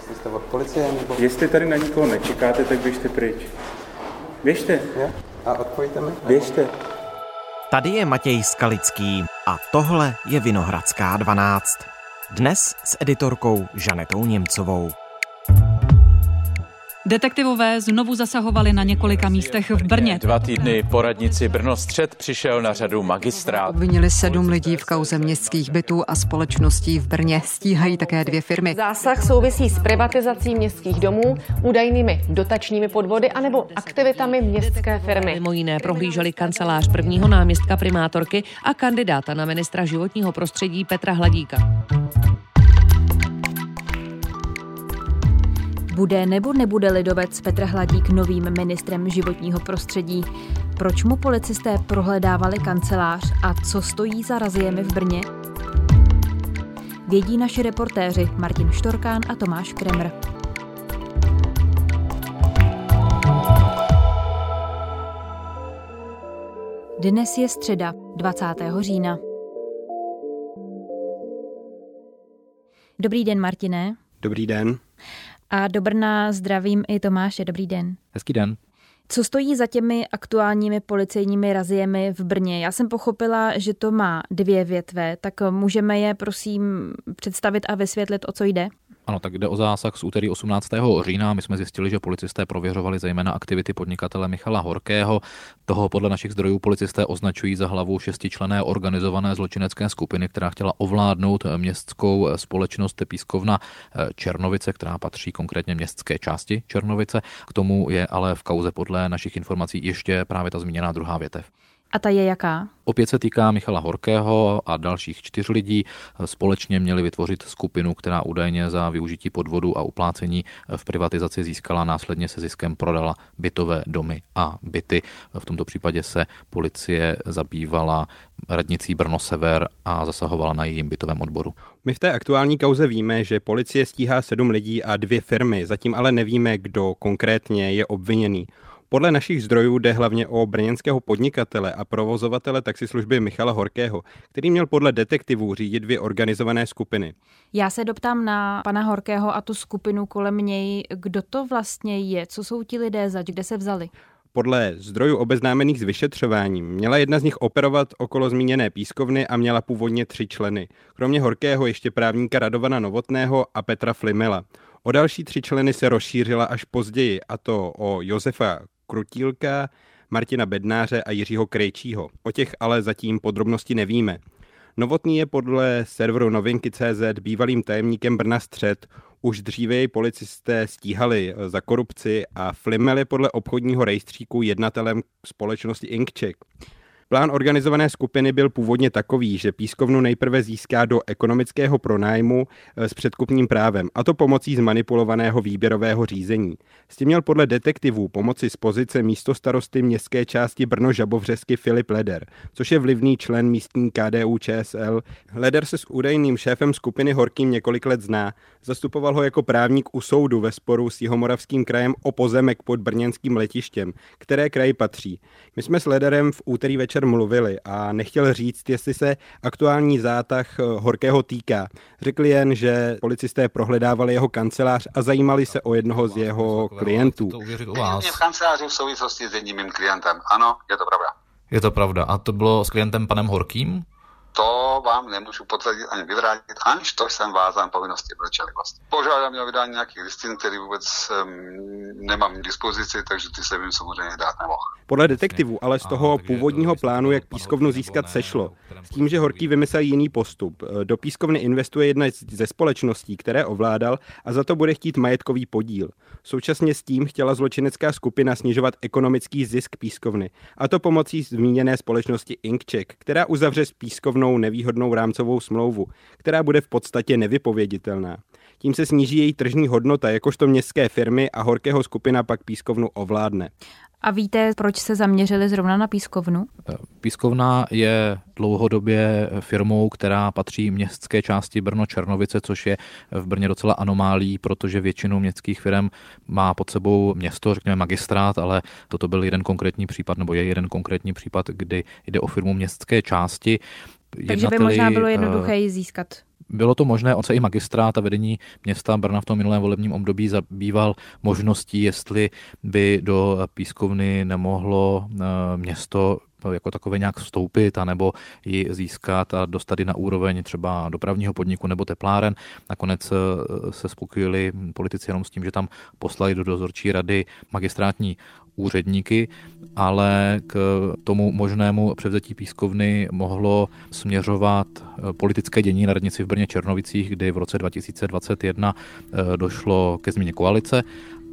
jestli jste od policie nebo... Jestli tady na nikoho nečekáte, tak běžte pryč. Běžte. Je? A odpojíte mi? Běžte. Tady je Matěj Skalický a tohle je Vinohradská 12. Dnes s editorkou Žanetou Němcovou. Detektivové znovu zasahovali na několika místech v Brně. Dva týdny po radnici Brno střed přišel na řadu magistrát. Obvinili sedm lidí v kauze městských bytů a společností v Brně. Stíhají také dvě firmy. Zásah souvisí s privatizací městských domů, údajnými dotačními podvody anebo aktivitami městské firmy. Mimo jiné prohlíželi kancelář prvního náměstka primátorky a kandidáta na ministra životního prostředí Petra Hladíka. Bude nebo nebude lidovec Petr Hladík novým ministrem životního prostředí? Proč mu policisté prohledávali kancelář a co stojí za raziemi v Brně? Vědí naši reportéři Martin Štorkán a Tomáš Kremr. Dnes je středa, 20. října. Dobrý den, Martine. Dobrý den. A do Brna zdravím i Tomáše. Dobrý den. Hezký den. Co stojí za těmi aktuálními policejními raziemi v Brně? Já jsem pochopila, že to má dvě větve, tak můžeme je prosím představit a vysvětlit, o co jde? Ano, tak jde o zásah z úterý 18. října. My jsme zjistili, že policisté prověřovali zejména aktivity podnikatele Michala Horkého. Toho podle našich zdrojů policisté označují za hlavu šestičlené organizované zločinecké skupiny, která chtěla ovládnout městskou společnost Pískovna Černovice, která patří konkrétně městské části Černovice. K tomu je ale v kauze podle našich informací ještě právě ta zmíněná druhá větev. A ta je jaká? Opět se týká Michala Horkého a dalších čtyř lidí. Společně měli vytvořit skupinu, která údajně za využití podvodu a uplácení v privatizaci získala, následně se ziskem prodala bytové domy a byty. V tomto případě se policie zabývala radnicí Brno Sever a zasahovala na jejím bytovém odboru. My v té aktuální kauze víme, že policie stíhá sedm lidí a dvě firmy, zatím ale nevíme, kdo konkrétně je obviněný. Podle našich zdrojů jde hlavně o brněnského podnikatele a provozovatele taxislužby Michala Horkého, který měl podle detektivů řídit dvě organizované skupiny. Já se doptám na pana Horkého a tu skupinu kolem něj, kdo to vlastně je, co jsou ti lidé zač, kde se vzali? Podle zdrojů obeznámených s vyšetřováním měla jedna z nich operovat okolo zmíněné pískovny a měla původně tři členy. Kromě Horkého ještě právníka Radovana Novotného a Petra Flimela. O další tři členy se rozšířila až později, a to o Josefa Krutílka, Martina Bednáře a Jiřího Krejčího. O těch ale zatím podrobnosti nevíme. Novotný je podle serveru novinky.cz bývalým tajemníkem Brna Střed. Už dříve jej policisté stíhali za korupci a Flimel je podle obchodního rejstříku jednatelem společnosti Inkček. Plán organizované skupiny byl původně takový, že pískovnu nejprve získá do ekonomického pronájmu s předkupním právem, a to pomocí zmanipulovaného výběrového řízení. S tím měl podle detektivů pomoci z pozice místo starosty městské části Brno Žabovřesky Filip Leder, což je vlivný člen místní KDU ČSL. Leder se s údajným šéfem skupiny Horkým několik let zná. Zastupoval ho jako právník u soudu ve sporu s Jihomoravským krajem o pozemek pod brněnským letištěm, které kraji patří. My jsme s Lederem v úterý večer mluvili a nechtěl říct, jestli se aktuální zátah Horkého týká. Řekl jen, že policisté prohledávali jeho kancelář a zajímali se o jednoho z jeho klientů. V kanceláři v souvislosti s jedním mým klientem. Ano, je to pravda. Je to pravda. A to bylo s klientem panem Horkým? To vám nemůžu potvrdit ani vyvrátit, aniž to jsem vázán povinnosti mlčenlivosti. Požádám o vydání nějakých listin, které vůbec um, nemám k dispozici, takže ty se jim samozřejmě dát nemohl. Podle detektivů ale z toho původního plánu, jak pískovnu získat, sešlo. S tím, že Horký vymyslel jiný postup. Do pískovny investuje jedna ze společností, které ovládal a za to bude chtít majetkový podíl. Současně s tím chtěla zločinecká skupina snižovat ekonomický zisk pískovny, a to pomocí zmíněné společnosti Inkček, která uzavře s pískovnou nevýhodnou rámcovou smlouvu, která bude v podstatě nevypověditelná. Tím se sníží její tržní hodnota jakožto městské firmy a Horkého skupina pak pískovnu ovládne. A víte, proč se zaměřili zrovna na pískovnu? Pískovna je dlouhodobě firmou, která patří městské části Brno Černovice, což je v Brně docela anomálí, protože většinu městských firm má pod sebou město, řekněme magistrát, ale toto byl jeden konkrétní případ, nebo je jeden konkrétní případ, kdy jde o firmu městské části. Takže by možná bylo jednoduché ji získat. Bylo to možné, on se i magistrát a vedení města Brna v tom minulém volebním období zabýval možností, jestli by do pískovny nemohlo město jako takové nějak vstoupit, anebo ji získat a dostat ji na úroveň třeba dopravního podniku nebo tepláren. Nakonec eh, se spokojili politici jenom s tím, že tam poslali do dozorčí rady magistrátní úředníky, ale k tomu možnému převzetí pískovny mohlo směřovat eh, politické dění na radnici v Brně Černovicích, kdy v roce 2021 eh, došlo ke změně koalice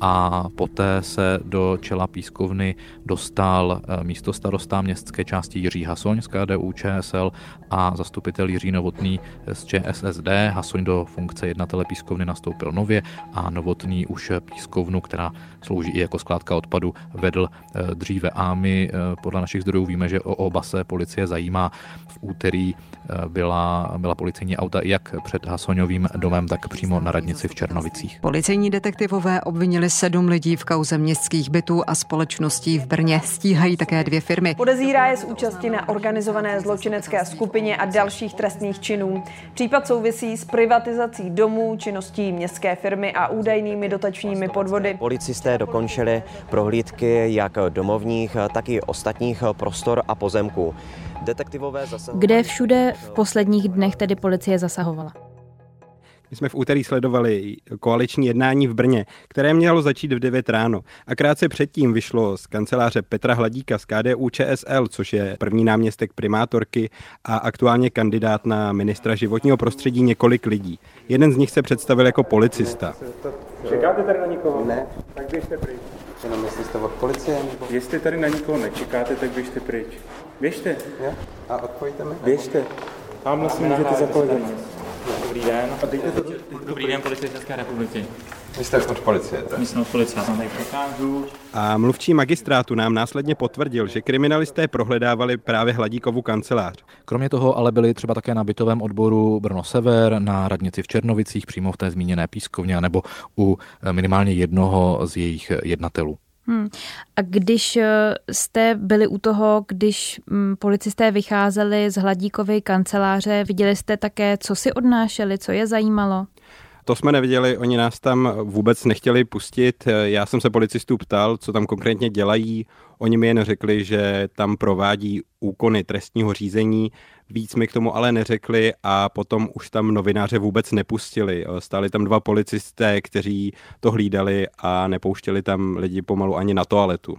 a poté se do čela pískovny dostal eh, místo starosta městské části Jiří Hasoň z KDU ČSL a zastupitel Jiří Novotný z ČSSD. Hasoň do funkce jednatele pískovny nastoupil nově a Novotný už pískovnu, která slouží i jako skládka odpadu, vedl eh, dříve a my eh, podle našich zdrojů víme, že o oba se policie zajímá. V úterý byla, byla policejní auta jak před Hasoňovým domem, tak přímo na radnici v Černovicích. Policejní detektivové obvinili sedm lidí v kauze městských bytů a společností v Brně. Stíhají také dvě firmy. Podezírá je z účasti na organizované zločinecké skupině a dalších trestných činů. Případ souvisí s privatizací domů, činností městské firmy a údajnými dotačními podvody. Policisté dokončili prohlídky jak domovních, tak i ostatních prostor a pozemků. Detektivové zasahovali... Kde všude v posledních dnech tedy policie zasahovala? My jsme v úterý sledovali koaliční jednání v Brně, které mělo začít v 9 ráno. A krátce předtím vyšlo z kanceláře Petra Hladíka z KDU ČSL, což je první náměstek primátorky a aktuálně kandidát na ministra životního prostředí několik lidí. Jeden z nich se představil jako policista. Čekáte tady na nikoho? Ne. Tak běžte pryč. Jenom jestli jste od policie? Nebo... Jestli tady na nikoho nečekáte, tak běžte pryč. Běžte. Jo? A odpojíte mi? Běžte. Tamhle si můžete za kolegy. Dobrý den. Dobrý den, policie České republiky. Vy jste od policie, tak? My jsme od policie, já tam tady prokážu. A mluvčí magistrátu nám následně potvrdil, že kriminalisté prohledávali právě Hladíkovu kancelář. Kromě toho ale byli třeba také na bytovém odboru Brno Sever, na radnici v Černovicích, přímo v té zmíněné pískovně, nebo u eh, minimálně jednoho z jejich jednatelů. Hmm. A když eh, jste byli u toho, když mm, policisté vycházeli z Hladíkovy kanceláře, viděli jste také, co si odnášeli, co je zajímalo? To jsme neviděli, oni nás tam vůbec nechtěli pustit. Já jsem se policistů ptal, co tam konkrétně dělají. Oni mi jen řekli, že tam provádí úkony trestního řízení. Víc mi k tomu ale neřekli a potom už tam novináře vůbec nepustili. Stáli tam dva policisté, kteří to hlídali a nepouštěli tam lidi pomalu ani na toaletu.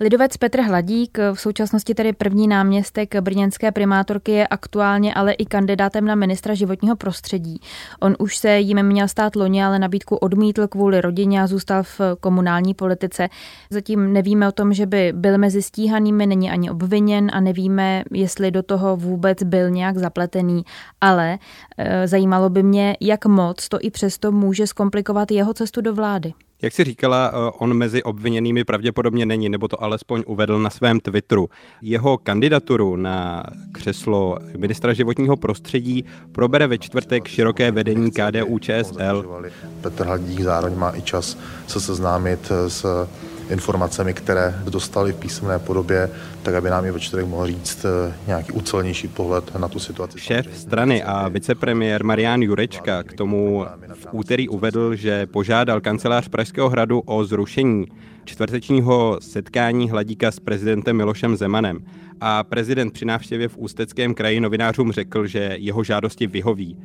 Lidovec Petr Hladík, v současnosti tedy první náměstek brněnské primátorky, je aktuálně ale i kandidátem na ministra životního prostředí. On už se jim měl stát loni, ale nabídku odmítl kvůli rodině a zůstal v komunální politice. Zatím nevíme o tom, že by byl mezi stíhanými, není ani obviněn a nevíme, jestli do toho vůbec byl nějak zapletený. Ale e, zajímalo by mě, jak moc to i přesto může zkomplikovat jeho cestu do vlády. Jak si říkala, eh, on mezi obviněnými pravděpodobně není, nebo to alespoň uvedl na svém Twitteru. Jeho kandidaturu na křeslo ministra životního prostředí probere ve čtvrtek široké vedení KDU ČSL. Petr Hladík zároveň má i čas se seznámit s informacemi, které dostali v písemné podobě, tak aby nám je ve čtvrtek mohl říct eh, nějaký ucelnější pohled na tu situaci. Šéf strany a vicepremiér Marian Jurečka k tomu v úterý uvedl, že požádal kancelář Pražského hradu o zrušení čtvrtečního setkání Hladíka s prezidentem Milošem Zemanem. A prezident při návštěvě v Ústeckém kraji novinářům řekl, že jeho žádosti vyhoví.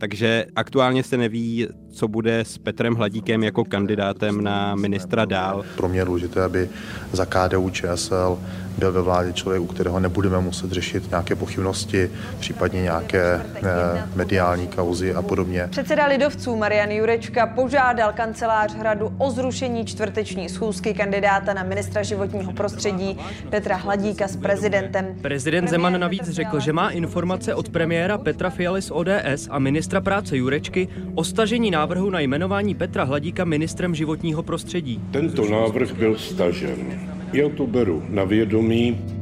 Takže aktuálně se neví, co bude s Petrem Hladíkem jako kandidátem na ministra dál. Pro mě je důležité, aby za KDU ČSL byl ve vládě člověk, u kterého nebudeme muset řešit nějaké pochybnosti, případně nějaké eh, mediální kauzy a podobně. Předseda lidovců Marian Jurečka požádal kancelář hradu o zrušení čtvrteční schůzky kandidáta na ministra životního prostředí Petra Hladíka s prezidentem. Prezident Zeman navíc řekl, že má informace od premiéra Petra Fialy z ODS a ministra práce Jurečky o stažení návrhu na jmenování Petra Hladíka ministrem životního prostředí. Tento návrh byl stažen. Já to beru na vědomí.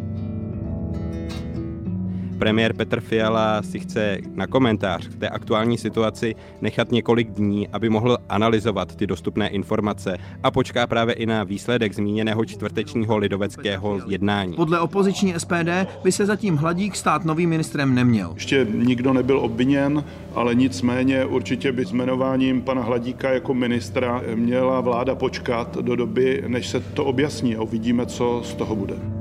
Premiér Petr Fiala si chce na komentář k té aktuální situaci nechat několik dní, aby mohl analyzovat ty dostupné informace a počká právě i na výsledek zmíněného čtvrtečního lidoveckého jednání. Podle opoziční SPD by se zatím Hladík stát novým ministrem neměl. Ještě nikdo nebyl obviněn, ale nicméně určitě by s jmenováním pana Hladíka jako ministra měla vláda počkat do doby, než se to objasní a uvidíme, co z toho bude.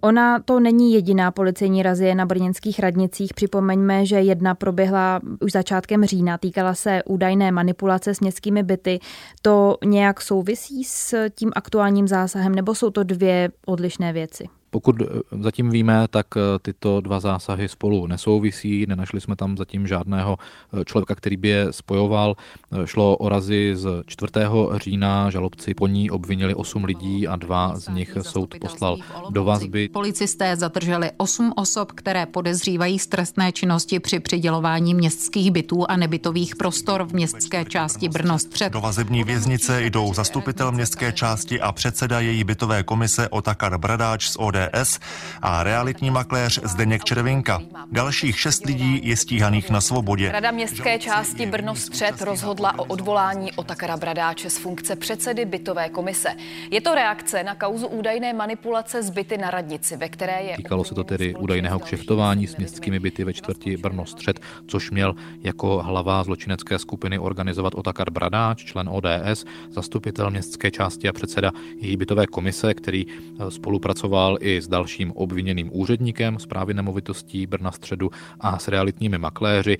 Ona to není jediná policejní razie na brněnských radnicích. Připomeňme, že jedna proběhla už začátkem října, týkala se údajné manipulace s městskými byty. To nějak souvisí s tím aktuálním zásahem, nebo jsou to dvě odlišné věci? Pokud eh, zatím víme, tak eh, tyto dva zásahy spolu nesouvisí, nenašli jsme tam zatím žádného eh, člověka, který by je spojoval. Šlo o razy z 4. října, žalobci po ní obvinili 8 lidí a dva z nich soud poslal do vazby. Policisté zadrželi 8 osob, které podezřívají z trestné činnosti při přidělování městských bytů a nebytových prostor v městské části Brno střed. Do vazební věznice jdou zastupitel městské části a předseda její bytové komise Otakar Bradáč z ODS ODS a realitní makléř Zdeněk Červinka. Dalších šest lidí je stíhaných na svobodě. Rada městské části Brno Střed rozhodla o odvolání Otakara Bradáče z funkce předsedy bytové komise. Je to reakce na kauzu údajné manipulace z byty na radnici, ve které je... Týkalo se to tedy údajného kšeftování s městskými byty ve čtvrti Brno Střed, což měl jako hlava zločinecké skupiny organizovat Otakar Bradáč, člen ODS, zastupitel městské části a předseda její bytové komise, který spolupracoval i s dalším obviněným úředníkem zprávy nemovitostí Brna středu a s realitními makléři.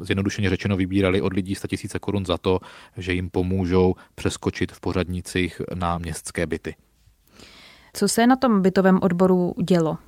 Zjednodušeně řečeno vybírali od lidí 100 000 korun za to, že jim pomůžou přeskočit v pořadnicích na městské byty. Co se na tom bytovém odboru dělo?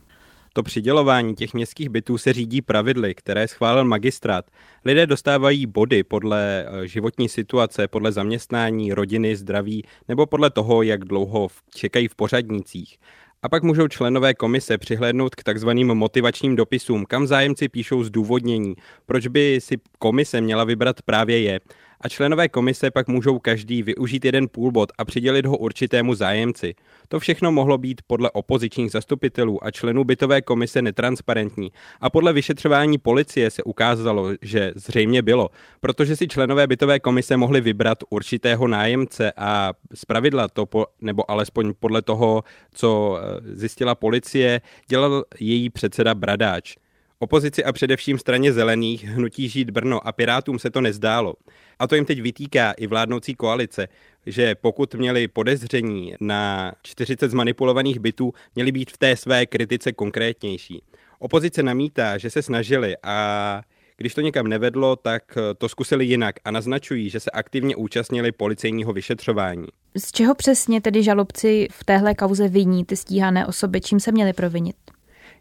To přidělování těch městských bytů se řídí pravidly, které schválil magistrát. Lidé dostávají body podle eh, životní situace, podle zaměstnání, rodiny, zdraví nebo podle toho, jak dlouho čekají v pořadnicích. A pak můžou členové komise přihlédnout k takzvaným motivačním dopisům, kam zájemci píšou zdůvodnění, proč by si komise měla vybrat právě je a členové komise pak můžou každý využít jeden půlbod a přidělit ho určitému zájemci. To všechno mohlo být podle opozičních zastupitelů a členů bytové komise netransparentní a podle vyšetřování policie se ukázalo, že zřejmě bylo, protože si členové bytové komise mohli vybrat určitého nájemce a zpravidla to, po, nebo alespoň podle toho, co eh, zjistila policie, dělal její předseda Bradáč. Opozici a především straně zelených, hnutí Žít Brno a Pirátům se to nezdálo. A to jim teď vytýká i vládnoucí koalice, že pokud měli podezření na 40 zmanipulovaných bytů, měli být v té své kritice konkrétnější. Opozice namítá, že se snažili a když to někam nevedlo, tak to zkusili jinak a naznačují, že se aktivně účastnili policejního vyšetřování. Z čeho přesně tedy žalobci v téhle kauze viní ty stíhané osoby, čím se měli provinit?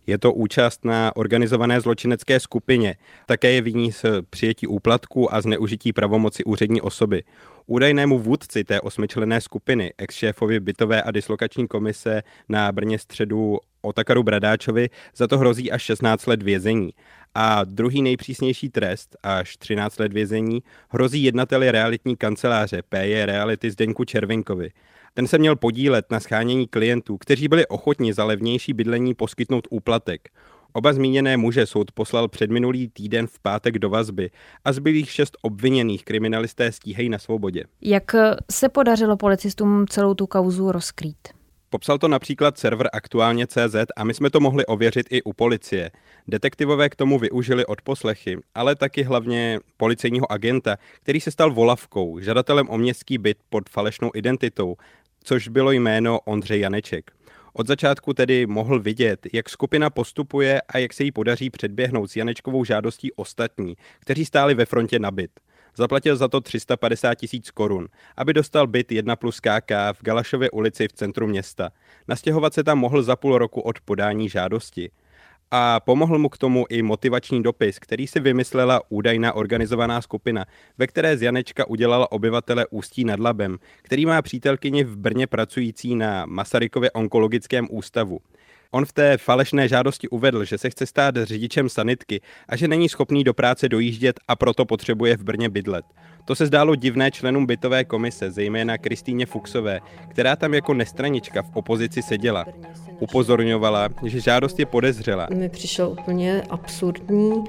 Je to účast na organizované zločinecké skupině. Také je viní z přijetí úplatku a zneužití pravomoci úřední osoby. Údajnému vůdci té osmičlené skupiny, ex-šéfovi bytové a dislokační komise na Brně středu Otakaru Bradáčovi, za to hrozí až 16 let vězení. A druhý nejpřísnější trest, až 13 let vězení, hrozí jednateli realitní kanceláře PJ Reality Zdenku Červinkovi. Ten se měl podílet na schánění klientů, kteří byli ochotni za levnější bydlení poskytnout úplatek. Oba zmíněné muže soud poslal před minulý týden v pátek do vazby a zbylých šest obviněných kriminalisté stíhají na svobodě. Jak se podařilo policistům celou tu kauzu rozkrýt? Popsal to například server aktuálně CZ a my jsme to mohli ověřit i u policie. Detektivové k tomu využili odposlechy, ale taky hlavně policejního agenta, který se stal volavkou, žadatelem o městský byt pod falešnou identitou, což bylo jméno Ondřej Janeček. Od začátku tedy mohl vidět, jak skupina postupuje a jak se jí podaří předběhnout s Janečkovou žádostí ostatní, kteří stáli ve frontě na byt. Zaplatil za to 350 tisíc korun, aby dostal byt 1 plus KK v Galašově ulici v centru města. Nastěhovat se tam mohl za půl roku od podání žádosti. A pomohl mu k tomu i motivační dopis, který si vymyslela údajná organizovaná skupina, ve které z Janečka udělala obyvatele Ústí nad Labem, který má přítelkyni v Brně pracující na Masarykově onkologickém ústavu. On v té falešné žádosti uvedl, že se chce stát řidičem sanitky a že není schopný do práce dojíždět a proto potřebuje v Brně bydlet. To se zdálo divné členům bytové komise, zejména Kristýně Fuxové, která tam jako nestranička v opozici seděla. Upozorňovala, že žádost je podezřela. Mi přišel úplně absurdní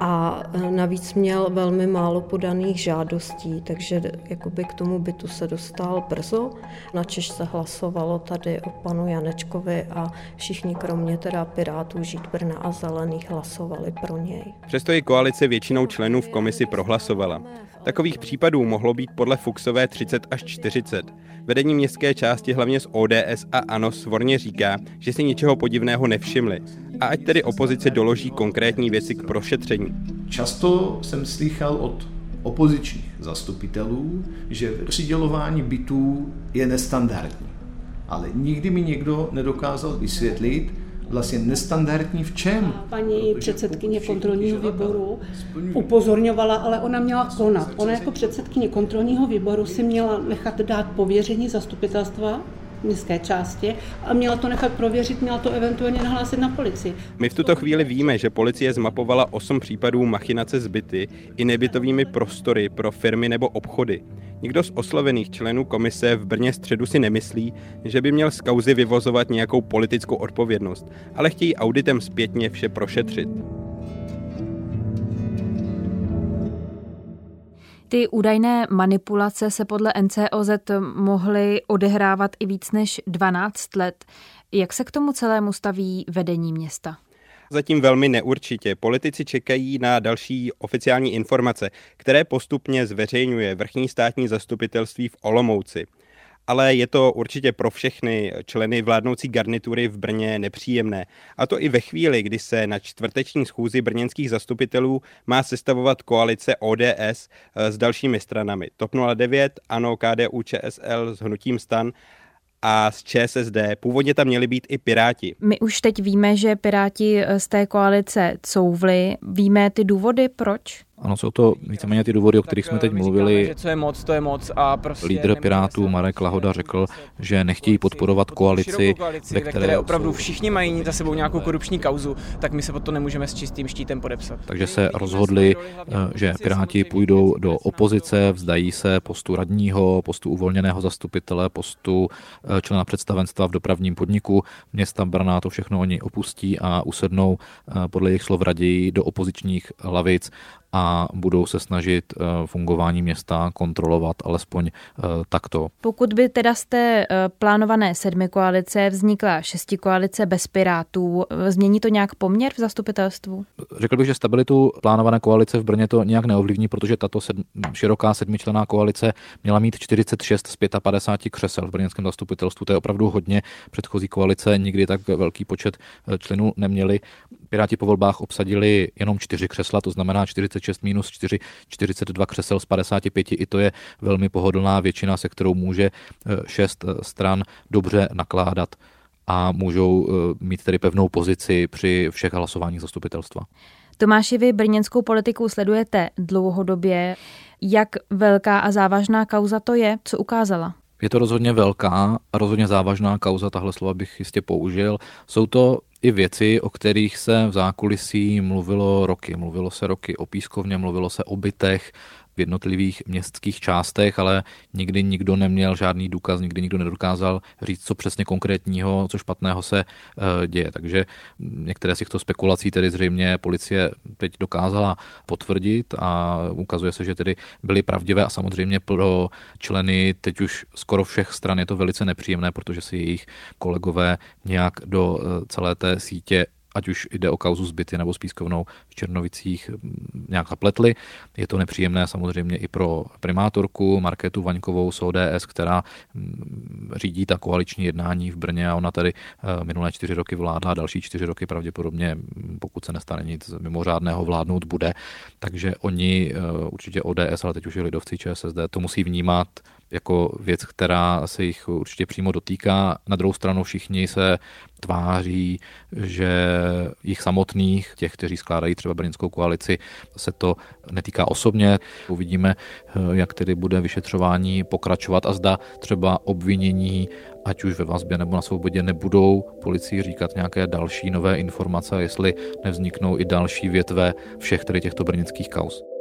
a e, navíc měl velmi málo podaných žádostí, takže jakoby k tomu bytu se dostal brzo. Na Češ se hlasovalo tady o panu Janečkovi a všichni kromě teda Pirátů, Žít Brna a Zelených hlasovali pro něj. Přesto i koalice většinou členů v komisi prohlasovala. Takových případů mohlo být podle Fuxové 30 až 40. Vedení městské části hlavně z ODS a ANO svorně říká, že si ničeho podivného nevšimli a ať tedy opozice doloží konkrétní věci k prošetření. Často jsem slychal od opozičních zastupitelů, že přidělování bytů je nestandardní. Ale nikdy mi někdo nedokázal vysvětlit, vlastně nestandardní v čem? Paní předsedkyně kontrolního výboru upozorňovala, ale ona měla konat. Ona jako předsedkyně kontrolního výboru si měla nechat dát pověření zastupitelstva městské části a měla to nechat prověřit, měla to eventuálně nahlásit na policii. My v tuto chvíli víme, že policie zmapovala 8 případů machinace zbyty i nebytovými prostory pro firmy nebo obchody. Nikdo z oslovených členů komise v Brně středu si nemyslí, že by měl z kauzy vyvozovat nějakou politickou odpovědnost, ale chtějí auditem zpětně vše prošetřit. Ty údajné manipulace se podle NCOZ mohly odehrávat i víc než 12 let. Jak se k tomu celému staví vedení města? Zatím velmi neurčitě. Politici čekají na další oficiální informace, které postupně zveřejňuje vrchní státní zastupitelství v Olomouci ale je to určitě pro všechny členy vládnoucí garnitury v Brně nepříjemné. A to i ve chvíli, kdy se na čtvrteční schůzi brněnských zastupitelů má sestavovat koalice ODS eh, s dalšími stranami. TOP 09, ANO, KDU, ČSL s hnutím stan a z ČSSD. Původně tam měli být i Piráti. My už teď víme, že Piráti z té koalice couvli. Víme ty důvody, proč? Ano, jsou to víceméně ty důvody, o kterých jsme teď mluvili. Že co je moc, to je moc a prostě Lídr Pirátů Marek Lahoda řekl, že nechtějí podporovat koalici, koalici ve které, které opravdu všichni mají za sebou nějakou korupční kauzu, tak my se pod to nemůžeme s čistým štítem podepsat. Takže se rozhodli, eh, že Piráti půjdou do opozice, vzdají se postu radního, postu uvolněného zastupitele, postu eh, člena představenstva v dopravním podniku. Města Brna to všechno oni opustí a usednou eh, podle jejich slov raději do opozičních lavic a budou se snažit eh, fungování města kontrolovat alespoň eh, takto. Pokud by teda z té eh, plánované sedmi koalice vznikla šesti koalice bez pirátů, změní to nějak poměr v zastupitelstvu? Řekl bych, že stabilitu plánované koalice v Brně to nějak neovlivní, protože tato sedm, široká sedmičlená koalice měla mít 46 z 55 křesel v brněnském zastupitelstvu. To je opravdu hodně. Předchozí koalice nikdy tak velký počet členů neměli. Piráti po volbách obsadili jenom čtyři křesla, to znamená 46 minus 4, 42 křesel z 55. I to je velmi pohodlná většina, se kterou může eh, šest eh, stran dobře nakládat a můžou eh, mít tedy pevnou pozici při všech hlasováních zastupitelstva. Tomáši, vy brněnskou politiku sledujete dlouhodobě. Jak velká a závažná kauza to je? Co ukázala? Je to rozhodně velká a rozhodně závažná kauza, tahle slova bych jistě použil. Jsou to i věci, o kterých se v zákulisí mluvilo roky. Mluvilo se roky o pískovně, mluvilo se o bytech, v jednotlivých městských částech, ale nikdy nikdo neměl žádný důkaz, nikdy nikdo nedokázal říct, co přesně konkrétního, co špatného se eh, děje. Takže některé z těchto spekulací tedy zřejmě policie teď dokázala potvrdit a ukazuje se, že tedy byly pravdivé a samozřejmě pro členy teď už skoro všech stran je to velice nepříjemné, protože si jejich kolegové nějak do eh, celé té sítě ať už jde o kauzu zbyty nebo s pískovnou v Černovicích nějak zapletli. Je to nepříjemné samozřejmě i pro primátorku Marketu Vaňkovou z ODS, která řídí ta koaliční jednání v Brně a ona tady eh, minulé čtyři roky vládla, další čtyři roky pravděpodobně, pokud se nestane nic mimořádného, vládnout bude. Takže oni eh, určitě ODS, ale teď už i lidovci ČSSD, to musí vnímat jako věc, která se jich určitě přímo dotýká. Na druhou stranu všichni se tváří, že jich samotných, těch, kteří skládají třeba brněnskou koalici, se to netýká osobně. Uvidíme, jak tedy bude vyšetřování pokračovat a zda třeba obvinění ať už ve vazbě nebo na svobodě, nebudou policii říkat nějaké další nové informace, jestli nevzniknou i další větve všech tedy těchto brněnských kaus.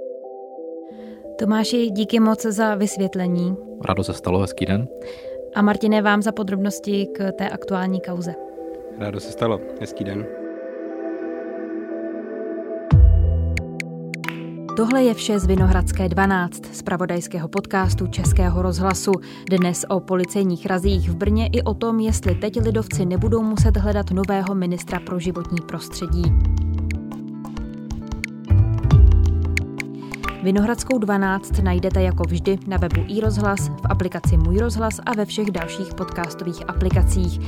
Tomáši, díky moc za vysvětlení. Rado se stalo, hezký den. A Martine, vám za podrobnosti k té aktuální kauze. Rádo se stalo, hezký den. Tohle je vše z Vinohradské 12, z pravodajského podcastu Českého rozhlasu. Dnes o policejních razích v Brně i o tom, jestli teď lidovci nebudou muset hledat nového ministra pro životní prostředí. Vinohradskou 12 najdete jako vždy na webu iRozhlas, v aplikaci Můj rozhlas a ve všech dalších podcastových aplikacích.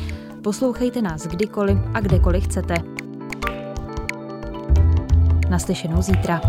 Poslouchejte nás kdykoliv a kdekoliv chcete. Naslyšenou zítra.